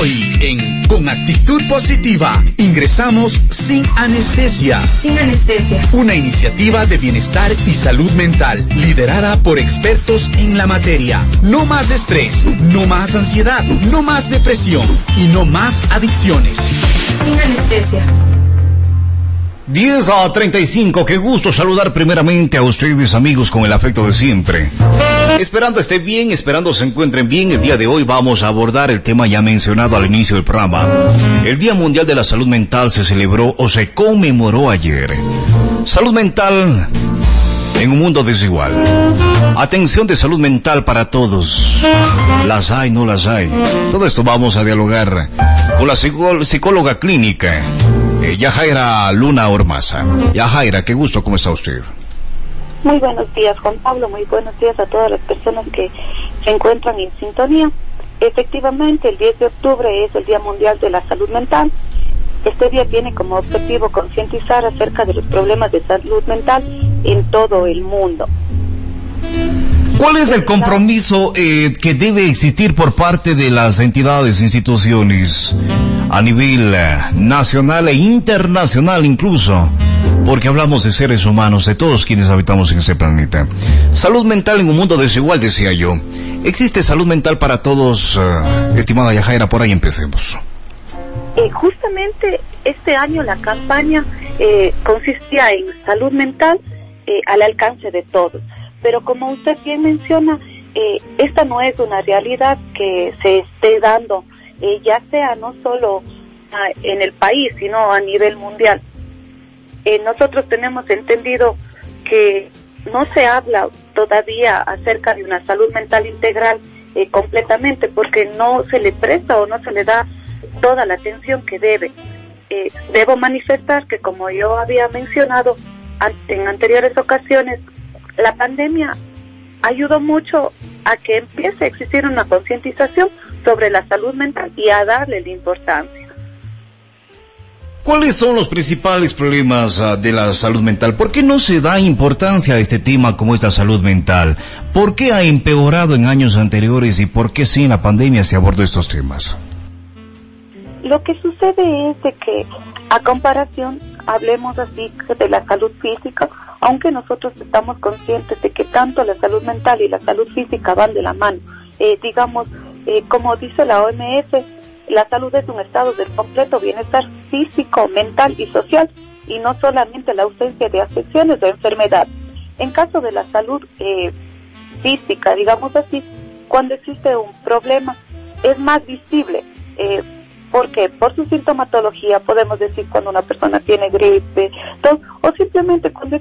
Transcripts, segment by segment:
Hoy en Con Actitud Positiva ingresamos sin anestesia. Sin anestesia. Una iniciativa de bienestar y salud mental liderada por expertos en la materia. No más estrés, no más ansiedad, no más depresión y no más adicciones. Sin anestesia. 10 a 35, qué gusto saludar primeramente a ustedes amigos con el afecto de siempre. Esperando esté bien, esperando se encuentren bien, el día de hoy vamos a abordar el tema ya mencionado al inicio del programa. El Día Mundial de la Salud Mental se celebró o se conmemoró ayer. Salud mental en un mundo desigual. Atención de salud mental para todos. Las hay, no las hay. Todo esto vamos a dialogar con la psicóloga clínica eh, Yajaira Luna Ormaza. Yajaira, qué gusto, ¿cómo está usted? Muy buenos días, Juan Pablo. Muy buenos días a todas las personas que se encuentran en sintonía. Efectivamente, el 10 de octubre es el Día Mundial de la Salud Mental. Este día tiene como objetivo concientizar acerca de los problemas de salud mental en todo el mundo. ¿Cuál es el compromiso eh, que debe existir por parte de las entidades, instituciones, a nivel eh, nacional e internacional incluso? Porque hablamos de seres humanos, de todos quienes habitamos en ese planeta. Salud mental en un mundo desigual, decía yo. ¿Existe salud mental para todos, eh, estimada Yajaira? Por ahí empecemos. justamente este año la campaña consistía en salud mental al alcance de todos pero como usted bien menciona, eh, esta no es una realidad que se esté dando, eh, ya sea no solo ah, en el país, sino a nivel mundial. Eh, nosotros tenemos entendido que no se habla todavía acerca de una salud mental integral completamente porque no se le presta o no se le da toda la atención que debe. debo manifestar que como yo había mencionado en anteriores ocasiones, la pandemia ayudó mucho a que empiece a existir una concientización sobre la salud mental y a darle la importancia. ¿Cuáles son los principales problemas ah, de la salud mental? ¿Por qué no se da importancia a este tema como esta salud mental? ¿Por qué ha empeorado en años anteriores y por qué sin la pandemia se abordó estos temas? Lo que sucede es de que a comparación, hablemos así de la salud física, aunque nosotros estamos conscientes de que tanto la salud mental y la salud física van de la mano. Eh, digamos, eh, como dice la OMS, la salud es un estado de completo bienestar físico, mental y social, y no solamente la ausencia de afecciones o enfermedades. En caso de la salud eh, física, digamos así, cuando existe un problema, es más visible. porque por su sintomatología podemos decir cuando una persona tiene gripe o simplemente cuando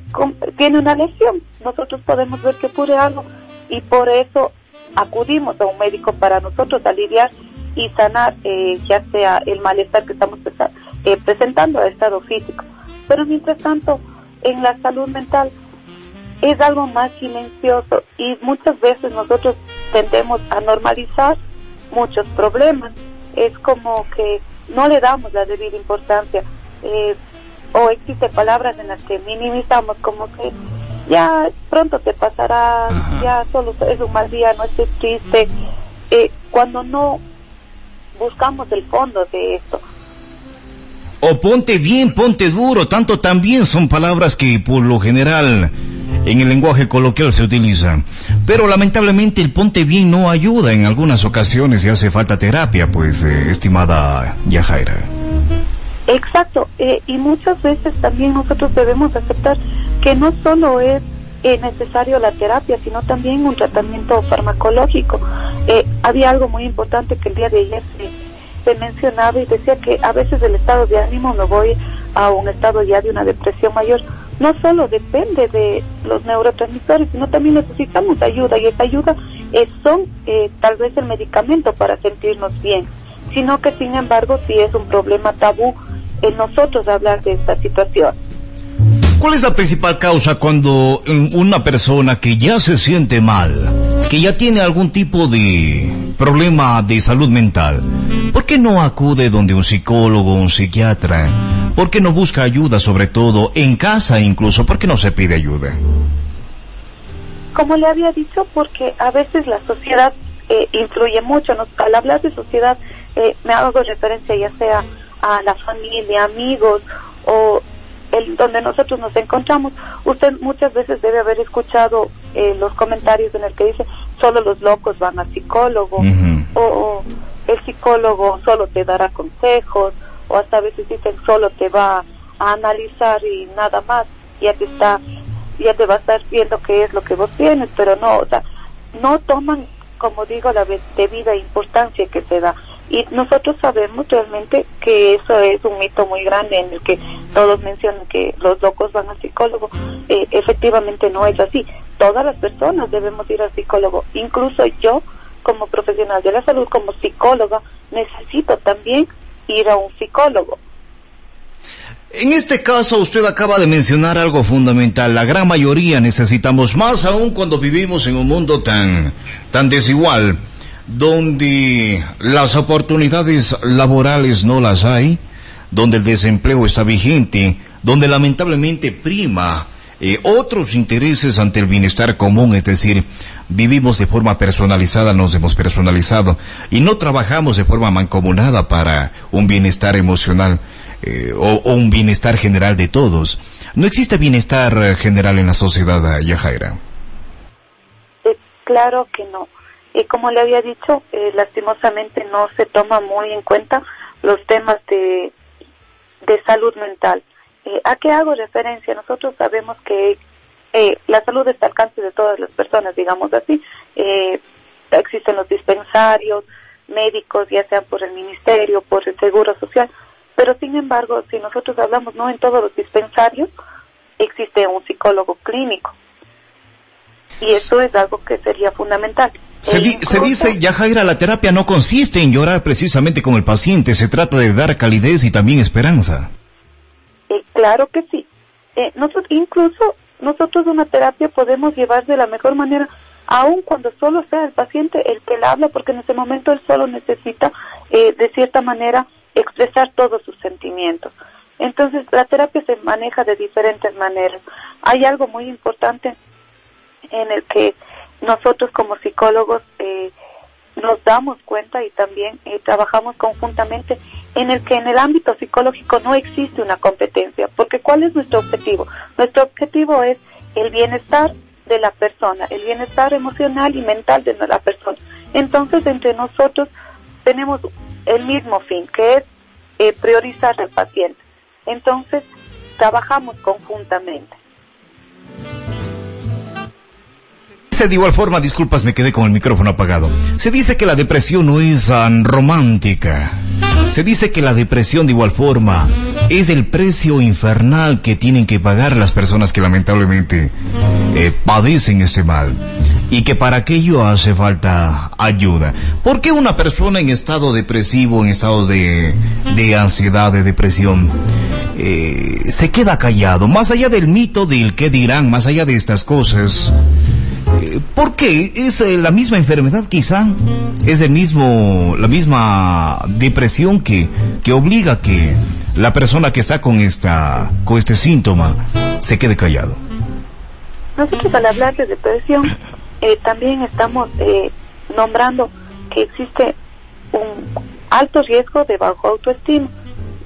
tiene una lesión. Nosotros podemos ver que ocurre algo y por eso acudimos a un médico para nosotros aliviar y sanar eh, ya sea el malestar que estamos eh, presentando a estado físico. Pero mientras tanto, en la salud mental es algo más silencioso y muchas veces nosotros tendemos a normalizar muchos problemas es como que no le damos la debida importancia. Eh, o existen palabras en las que minimizamos como que ya pronto te pasará, ya solo es un mal día, no estés triste, eh, cuando no buscamos el fondo de esto. O ponte bien, ponte duro, tanto también son palabras que por lo general en el lenguaje coloquial se utiliza. Pero lamentablemente el ponte bien no ayuda en algunas ocasiones y hace falta terapia, pues, eh, estimada Yajaira. Exacto, eh, y muchas veces también nosotros debemos aceptar que no solo es eh, necesario la terapia, sino también un tratamiento farmacológico. había algo muy importante que el día de ayer se, mencionaba y decía que a veces el estado de ánimo me voy a un estado ya de una depresión mayor no solo depende de los neurotransmisores, sino también necesitamos ayuda y esa ayuda es, son eh, tal vez el medicamento para sentirnos bien, sino que sin embargo sí es un problema tabú en nosotros hablar de esta situación. ¿Cuál es la principal causa cuando una persona que ya se siente mal, que ya tiene algún tipo de problema de salud mental, ¿por qué no acude donde un psicólogo, un psiquiatra? ¿Por qué no busca ayuda sobre todo en casa incluso? ¿Por qué no se pide ayuda? Como le había dicho, porque a veces la sociedad eh, influye mucho. Nos, al hablar de sociedad, eh, me hago referencia ya sea a la familia, amigos o el donde nosotros nos encontramos. Usted muchas veces debe haber escuchado eh, los comentarios en el que dice solo los locos van al psicólogo o, o, el psicólogo solo te dará consejos o hasta a veces dicen solo te va a analizar y nada más ya te está ya te va a estar viendo qué es lo que vos tienes pero no o sea no toman como digo la debida importancia que se da y nosotros sabemos realmente que eso es un mito muy grande en el que todos mencionan que los locos van al psicólogo. Eh, efectivamente no es así. Todas las personas debemos ir al psicólogo. Incluso yo, como profesional de la salud, como psicóloga, necesito también ir a un psicólogo. En este caso, usted acaba de mencionar algo fundamental. La gran mayoría necesitamos más aún cuando vivimos en un mundo tan, tan desigual donde las oportunidades laborales no las hay, donde el desempleo está vigente, donde lamentablemente prima eh, otros intereses ante el bienestar común, es decir, vivimos de forma personalizada, nos hemos personalizado y no trabajamos de forma mancomunada para un bienestar emocional eh, o, un bienestar general de todos. ¿No existe bienestar general en la sociedad, Yajaira? Eh, claro que no y como le había dicho, eh, lastimosamente no se toma muy en cuenta los temas de, de salud mental. Eh, ¿A qué hago referencia? Nosotros sabemos que eh, la salud está al alcance de todas las personas, digamos así. Existen los dispensarios médicos, ya sean por el ministerio, por el seguro social, pero sin embargo, si nosotros hablamos, no en todos los dispensarios existe un psicólogo clínico. Y eso es algo que sería fundamental. Se, di, se, dice, Yajaira, la terapia no consiste en llorar precisamente con el paciente, se trata de dar calidez y también esperanza. Eh, claro que sí. Eh, nosotros, incluso nosotros una terapia podemos llevar de la mejor manera, aun cuando solo sea el paciente el que la habla, porque en ese momento él solo necesita, eh, de cierta manera, expresar todos sus sentimientos. Entonces, la terapia se maneja de diferentes maneras. Hay algo muy importante en el que nosotros como psicólogos eh, nos damos cuenta y también eh, trabajamos conjuntamente en el que en el ámbito psicológico no existe una competencia, porque ¿cuál es nuestro objetivo? Nuestro objetivo es el bienestar de la persona, el bienestar emocional y mental de la persona. Entonces, entre nosotros tenemos el mismo fin, que es eh, priorizar al paciente. Entonces, trabajamos conjuntamente. De igual forma, disculpas, me quedé con el micrófono apagado. Se dice que la depresión no es tan romántica. Se dice que la depresión de igual forma es el precio infernal que tienen que pagar las personas que lamentablemente eh, padecen este mal. Y que para aquello hace falta ayuda. ¿Por qué una persona en estado depresivo, en estado de, de ansiedad, de depresión, eh, se queda callado? Más allá del mito del qué dirán, más allá de estas cosas, ¿Por qué? ¿Es eh, la misma enfermedad quizá? ¿Es el mismo, la misma depresión que, que obliga a que la persona que está con, esta, con este síntoma se quede callado? Nosotros al hablar de depresión eh, también estamos eh, nombrando que existe un alto riesgo de bajo autoestima.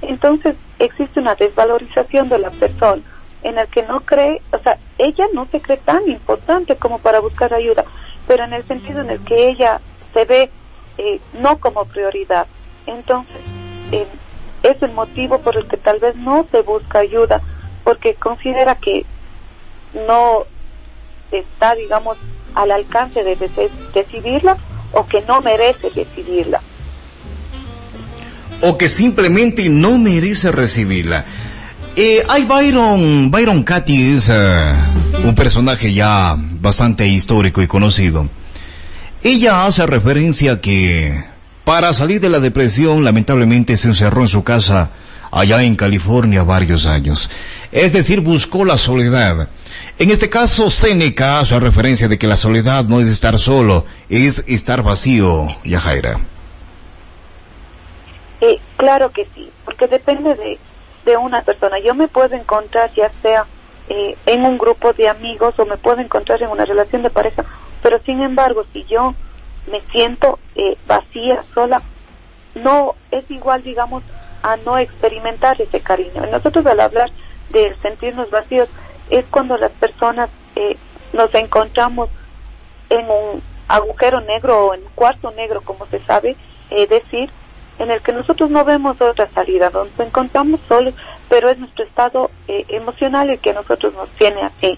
Entonces existe una desvalorización de la persona en el que no cree, o sea, ella no se cree tan importante como para buscar ayuda, pero en el sentido en el que ella se ve eh, no como prioridad. Entonces, eh, es el motivo por el que tal vez no se busca ayuda, porque considera que no está, digamos, al alcance de decidirla o que no merece decidirla. O que simplemente no merece recibirla. Eh, hay Byron, Byron Katy es uh, un personaje ya bastante histórico y conocido. Ella hace referencia que para salir de la depresión lamentablemente se encerró en su casa allá en California varios años. Es decir, buscó la soledad. En este caso, Seneca hace referencia de que la soledad no es estar solo, es estar vacío, Yajaira. Eh, claro que sí, porque depende de de una persona. Yo me puedo encontrar ya sea eh, en un grupo de amigos o me puedo encontrar en una relación de pareja, pero sin embargo, si yo me siento eh, vacía, sola, no es igual, digamos, a no experimentar ese cariño. Nosotros al hablar de sentirnos vacíos es cuando las personas eh, nos encontramos en un agujero negro o en un cuarto negro, como se sabe eh, decir, en el que nosotros no vemos otra salida, donde nos encontramos solos, pero es nuestro estado eh, emocional el que a nosotros nos tiene así.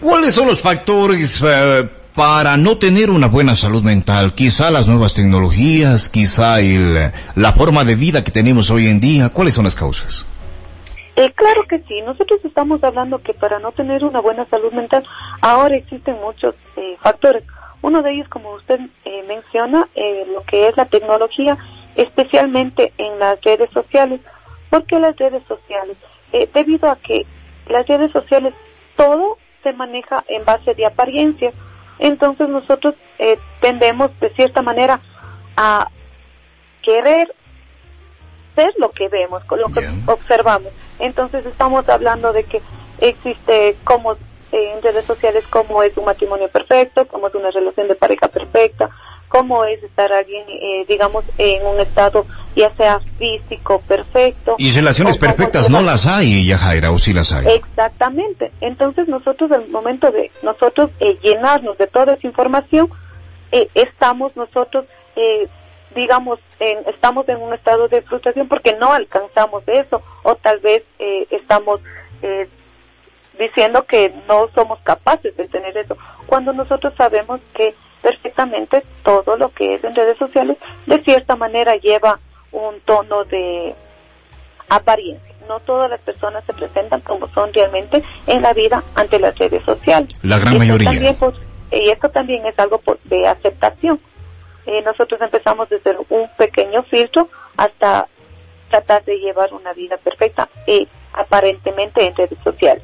¿Cuáles son los factores eh, para no tener una buena salud mental? Quizá las nuevas tecnologías, quizá el, la forma de vida que tenemos hoy en día. ¿Cuáles son las causas? Eh, claro que sí, nosotros estamos hablando que para no tener una buena salud mental ahora existen muchos eh, factores. Uno de ellos, como usted eh, menciona, eh, lo que es la tecnología, especialmente en las redes sociales. ¿Por qué las redes sociales? Eh, debido a que las redes sociales todo se maneja en base de apariencia. Entonces nosotros eh, tendemos de cierta manera a querer ser lo que vemos, lo que Bien. observamos. Entonces estamos hablando de que existe como en redes sociales cómo es un matrimonio perfecto, cómo es una relación de pareja perfecta, cómo es estar alguien, eh, digamos, en un estado ya sea físico perfecto. Y relaciones perfectas no las hay, Yajaira, o sí las hay. Exactamente. Entonces nosotros al momento de nosotros eh, llenarnos de toda esa información, eh, estamos nosotros, eh, digamos, en- estamos en un estado de frustración porque no alcanzamos eso o tal vez eh, estamos eh, diciendo que no somos capaces de tener eso, cuando nosotros sabemos que perfectamente todo lo que es en redes sociales de cierta manera lleva un tono de apariencia. No todas las personas se presentan como son realmente en la vida ante las redes sociales. La gran Y mayoría. también, pues, y esto también es algo por- de aceptación. Eh, nosotros empezamos desde un pequeño filtro hasta tratar de llevar una vida perfecta eh, aparentemente en redes sociales.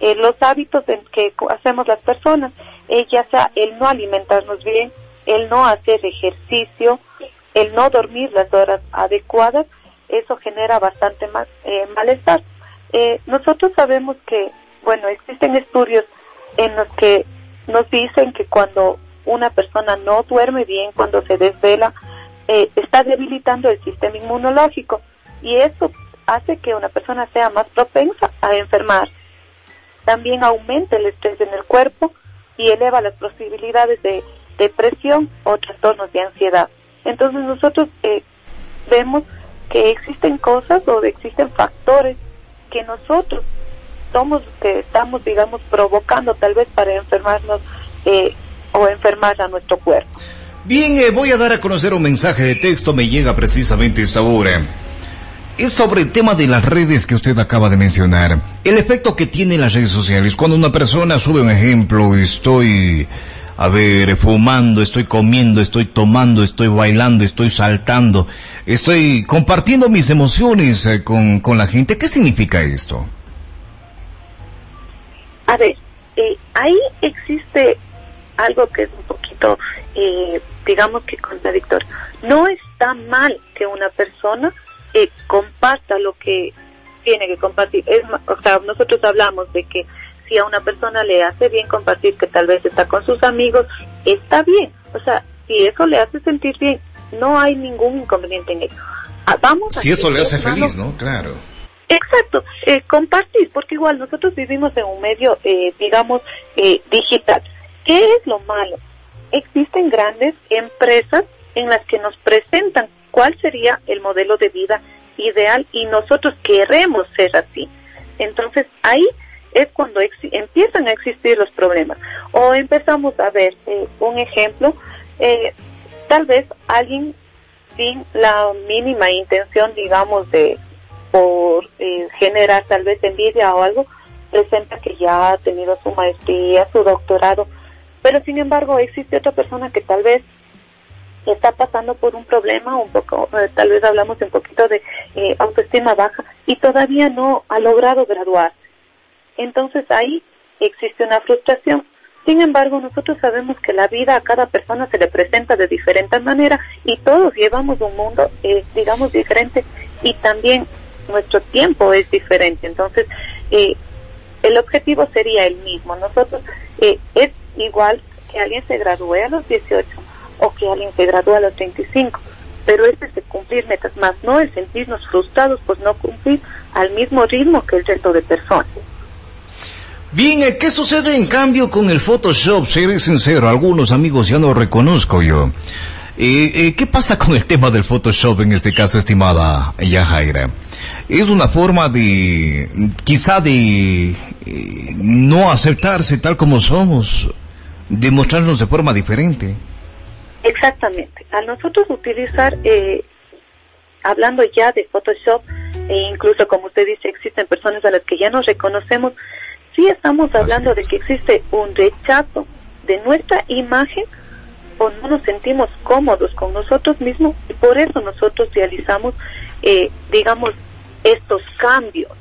Eh, los hábitos en que hacemos las personas, eh, ya sea el no alimentarnos bien, el no hacer ejercicio, el no dormir las horas adecuadas, eso genera bastante más eh, malestar. Eh, nosotros sabemos que, bueno, existen estudios en los que nos dicen que cuando una persona no duerme bien, cuando se desvela, eh, está debilitando el sistema inmunológico y eso hace que una persona sea más propensa a enfermar. También aumenta el estrés en el cuerpo y eleva las posibilidades de depresión o trastornos de ansiedad. Entonces nosotros eh, vemos que existen cosas o existen factores que nosotros somos que estamos, digamos, provocando tal vez para enfermarnos eh, o enfermar a nuestro cuerpo. Bien, eh, voy a dar a conocer un mensaje de texto, me llega precisamente esta hora. Es sobre el tema de las redes que usted acaba de mencionar. El efecto que tienen las redes sociales. Cuando una persona sube un ejemplo, estoy, a ver, fumando, estoy comiendo, estoy tomando, estoy bailando, estoy saltando, estoy compartiendo mis emociones eh, con, con la gente. ¿Qué significa esto? A ver, eh, ahí existe algo que es un poquito, eh, digamos que contradictorio. No está mal que una persona comparta lo que tiene que compartir. Es, o sea, nosotros hablamos de que si a una persona le hace bien compartir que tal vez está con sus amigos, está bien. O sea, si eso le hace sentir bien, no hay ningún inconveniente en ello. Ah, vamos a Si eso le hace feliz, ¿no? Claro. Exacto, eh, compartir, porque igual nosotros vivimos en un medio, eh, digamos, eh, digital. ¿Qué es lo malo? Existen grandes empresas en las que nos presentan cuál sería el modelo de vida ideal y nosotros queremos ser así. Entonces ahí es cuando empiezan a existir los problemas. O empezamos a ver eh, un ejemplo, eh, tal vez alguien sin la mínima intención, digamos, de por eh, generar tal vez envidia o algo, presenta que ya ha tenido su maestría, su doctorado, pero sin embargo existe otra persona que tal vez está pasando por un problema, un poco, eh, tal vez hablamos un poquito de eh, autoestima baja y todavía no ha logrado graduarse. Entonces ahí existe una frustración. Sin embargo, nosotros sabemos que la vida a cada persona se le presenta de diferentes maneras y todos llevamos un mundo, eh, digamos, diferente y también nuestro tiempo es diferente. Entonces, eh, el objetivo sería el mismo. Nosotros es igual que alguien se gradúe a los 18 o que alguien se gradúe a los 35, pero este es de cumplir metas más, no el sentirnos frustrados por no cumplir al mismo ritmo que el resto de personas. Bien, eh, ¿qué sucede en cambio con el Photoshop? Seré sincero, algunos amigos ya no reconozco yo. Eh, eh, ¿Qué pasa con el tema del Photoshop en este caso, estimada Yajaira? Es una forma de, quizá de no aceptarse tal como somos, de mostrarnos de forma diferente. Exactamente. A nosotros utilizar, hablando ya de Photoshop, e incluso como usted dice, existen personas a las que ya nos reconocemos, sí estamos hablando de que existe un rechazo de nuestra imagen o no nos sentimos cómodos con nosotros mismos y por eso nosotros realizamos, eh, digamos, estos cambios.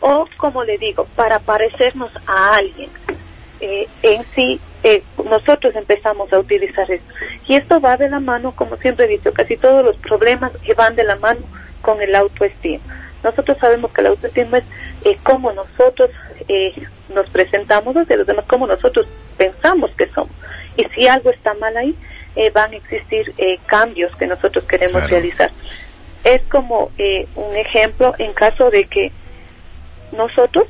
O, como le digo, para parecernos a alguien. Eh, en sí, eh, nosotros empezamos a utilizar esto. Y esto va de la mano, como siempre he dicho, casi todos los problemas que van de la mano con el autoestima. Nosotros sabemos que el autoestima es eh, cómo nosotros eh, nos presentamos hacia los demás, cómo nosotros pensamos que somos. Y si algo está mal ahí, eh, van a existir eh, cambios que nosotros queremos realizar. Es como un ejemplo en caso de que nosotros,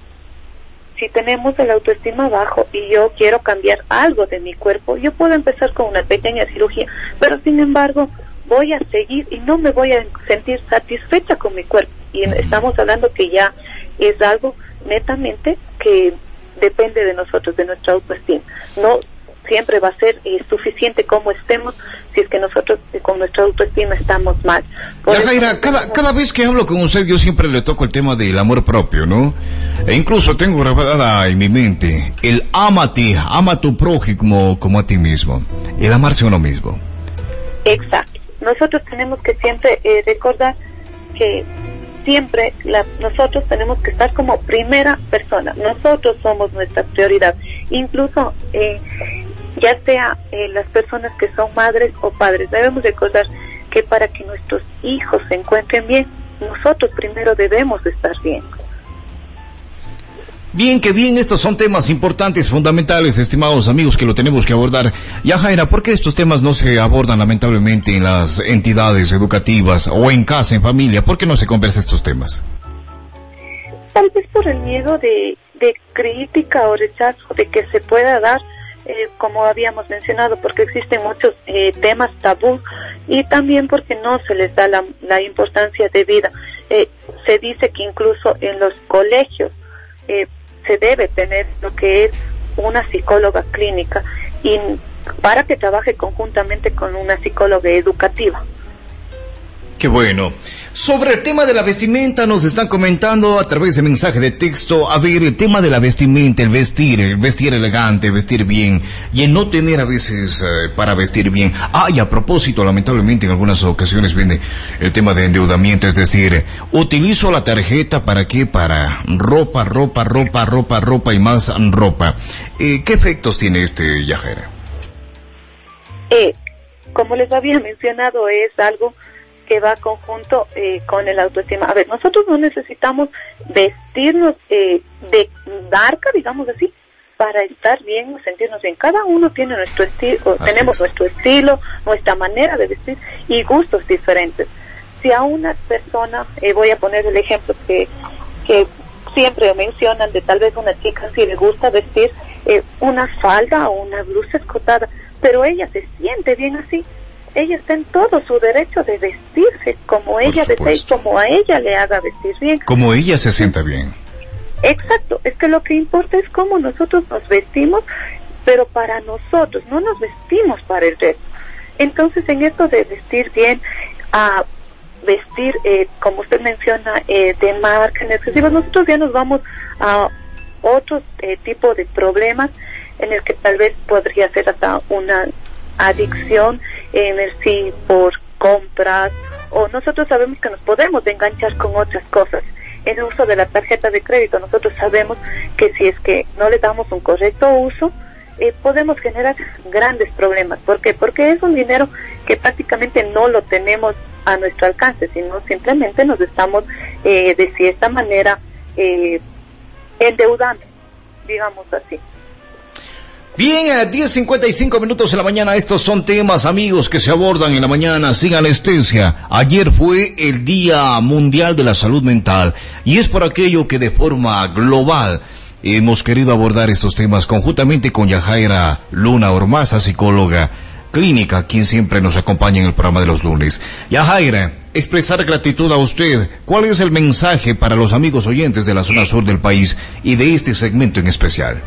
si tenemos el autoestima bajo y yo quiero cambiar algo de mi cuerpo, yo puedo empezar con una pequeña cirugía, pero sin embargo voy a seguir y no me voy a sentir satisfecha con mi cuerpo. Y estamos hablando que ya es algo netamente que depende de nosotros, de nuestra autoestima. No siempre va a ser eh, suficiente como estemos si es que nosotros eh, con nuestra autoestima estamos mal. ya, Jaira, cada, cada vez que hablo con usted yo siempre le toco el tema del amor propio, ¿no? E incluso tengo grabada en mi mente el amate, ama a tu prójimo como a ti mismo, el amarse a uno mismo. Exacto. Nosotros tenemos que siempre eh, recordar que siempre nosotros tenemos que estar como primera persona. Nosotros somos nuestra prioridad. Incluso eh, ya sea eh, las personas que son madres o padres, debemos recordar que para que nuestros hijos se encuentren bien, nosotros primero debemos estar bien. Bien, que bien, estos son temas importantes, fundamentales, estimados amigos, que lo tenemos que abordar. Ya, Jaira, ¿por qué estos temas no se abordan lamentablemente en las entidades educativas o en casa, en familia? ¿Por qué no se conversa estos temas? Tal vez por el miedo de, crítica o rechazo de que se pueda dar, eh, como habíamos mencionado, porque existen muchos eh, temas tabú y también porque no se les da la, la importancia debida. Eh, se dice que incluso en los colegios, eh, se debe tener lo que es una psicóloga clínica y para que trabaje conjuntamente con una psicóloga educativa. Qué bueno. Sobre el tema de la vestimenta nos están comentando a través de mensaje de texto, a ver, el tema de la vestimenta, el vestir, el vestir elegante, vestir bien, y el no tener a veces eh, para vestir bien. Ah, y a propósito, lamentablemente en algunas ocasiones viene el tema de endeudamiento, es decir, utilizo la tarjeta para qué? Para ropa, ropa, ropa, ropa, ropa y más ropa. Eh, ¿Qué efectos tiene este yajera? Eh, como les había mencionado, es algo que va conjunto eh, con el autoestima. A ver, nosotros no necesitamos vestirnos eh, de marca, digamos así, para estar bien sentirnos bien. Cada uno tiene nuestro estilo, tenemos nuestro estilo, nuestra manera de vestir y gustos diferentes. Si a una persona, eh, voy a poner el ejemplo que, que siempre mencionan de tal vez una chica si le gusta vestir una falda o una blusa escotada, pero ella se siente bien así, ella está en todo su derecho de vestirse como ella desea y como a ella le haga vestir bien. Como ella se sienta bien. Exacto, es que lo que importa es cómo nosotros nos vestimos, pero para nosotros, no nos vestimos para el resto. Entonces, en esto de vestir bien, a vestir, eh, como usted menciona, eh, de marca en excesiva, nosotros ya nos vamos a otro eh, tipo de problemas en el que tal vez podría ser hasta una adicción en el sí por compras o nosotros sabemos que nos podemos enganchar con otras cosas. El uso de la tarjeta de crédito nosotros sabemos que si es que no le damos un correcto uso, eh, podemos generar grandes problemas. ¿Por qué? Porque es un dinero que prácticamente no lo tenemos a nuestro alcance, sino simplemente nos estamos eh, de cierta manera eh, endeudando, digamos así. Bien, a 10.55 minutos de la mañana, estos son temas, amigos, que se abordan en la mañana sin anestesia. Ayer fue el Día Mundial de la Salud Mental y es por aquello que de forma global hemos querido abordar estos temas conjuntamente con Yajaira Luna Ormaza, psicóloga clínica, quien siempre nos acompaña en el programa de los lunes. Yajaira, expresar gratitud a usted. ¿Cuál es el mensaje para los amigos oyentes de la zona sur del país y de este segmento en especial?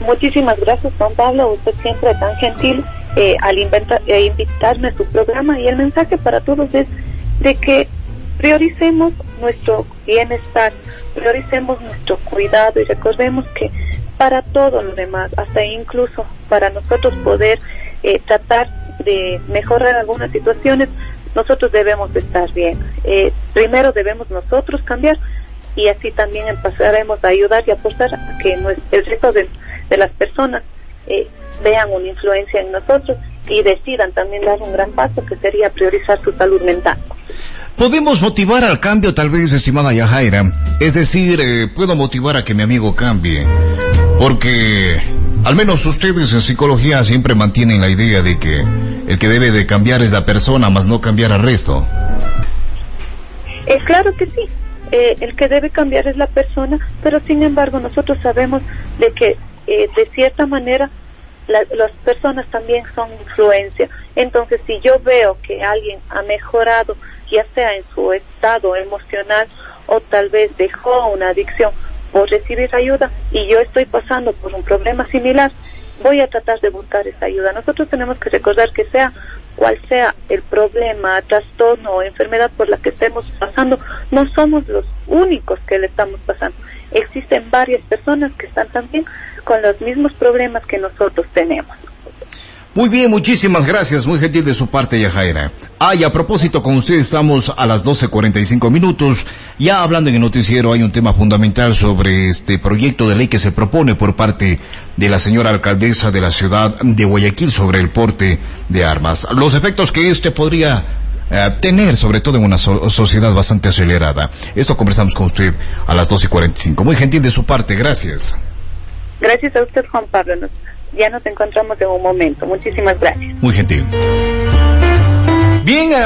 Muchísimas gracias, Juan Pablo. Usted siempre tan gentil eh, al eh, invitarme a su programa. Y el mensaje para todos es de que prioricemos nuestro bienestar, prioricemos nuestro cuidado y recordemos que para todo lo demás, hasta incluso para nosotros poder eh, tratar de mejorar algunas situaciones, nosotros debemos estar bien. primero debemos nosotros cambiar y así también empezaremos a ayudar y apostar a que el resto de de las personas eh, vean una influencia en nosotros y decidan también dar un gran paso que sería priorizar su salud mental. Podemos motivar al cambio tal vez, estimada Yajaira. Es decir, eh, puedo motivar a que mi amigo cambie. Porque al menos ustedes en psicología siempre mantienen la idea de que el que debe de cambiar es la persona, más no cambiar al resto. Es claro que sí. Eh, el que debe cambiar es la persona, pero sin embargo nosotros sabemos de que eh, de cierta manera las personas también son influencia. Entonces, si yo veo que alguien ha mejorado, ya sea en su estado emocional o tal vez dejó una adicción por recibir ayuda y yo estoy pasando por un problema similar, voy a tratar de buscar esa ayuda. Nosotros tenemos que recordar que sea cual sea el problema, trastorno o enfermedad por la que estemos pasando, no somos los únicos que le estamos pasando. Existen varias personas que están también con los mismos problemas que nosotros tenemos. Muy bien, muchísimas gracias, muy gentil de su parte, Yajaira. Ah, y a propósito, con ustedes estamos a las 12.45 minutos. Ya hablando en el noticiero, hay un tema fundamental sobre este proyecto de ley que se propone por parte de la señora alcaldesa de la ciudad de Guayaquil sobre el porte de armas. Los efectos que este podría eh, tener, sobre todo en una sociedad bastante acelerada. Esto conversamos con usted a las 12.45. Muy gentil de su parte, gracias. Gracias a usted, Juan Pablo. Ya nos encontramos en un momento. Muchísimas gracias. Muy gentil. Bien.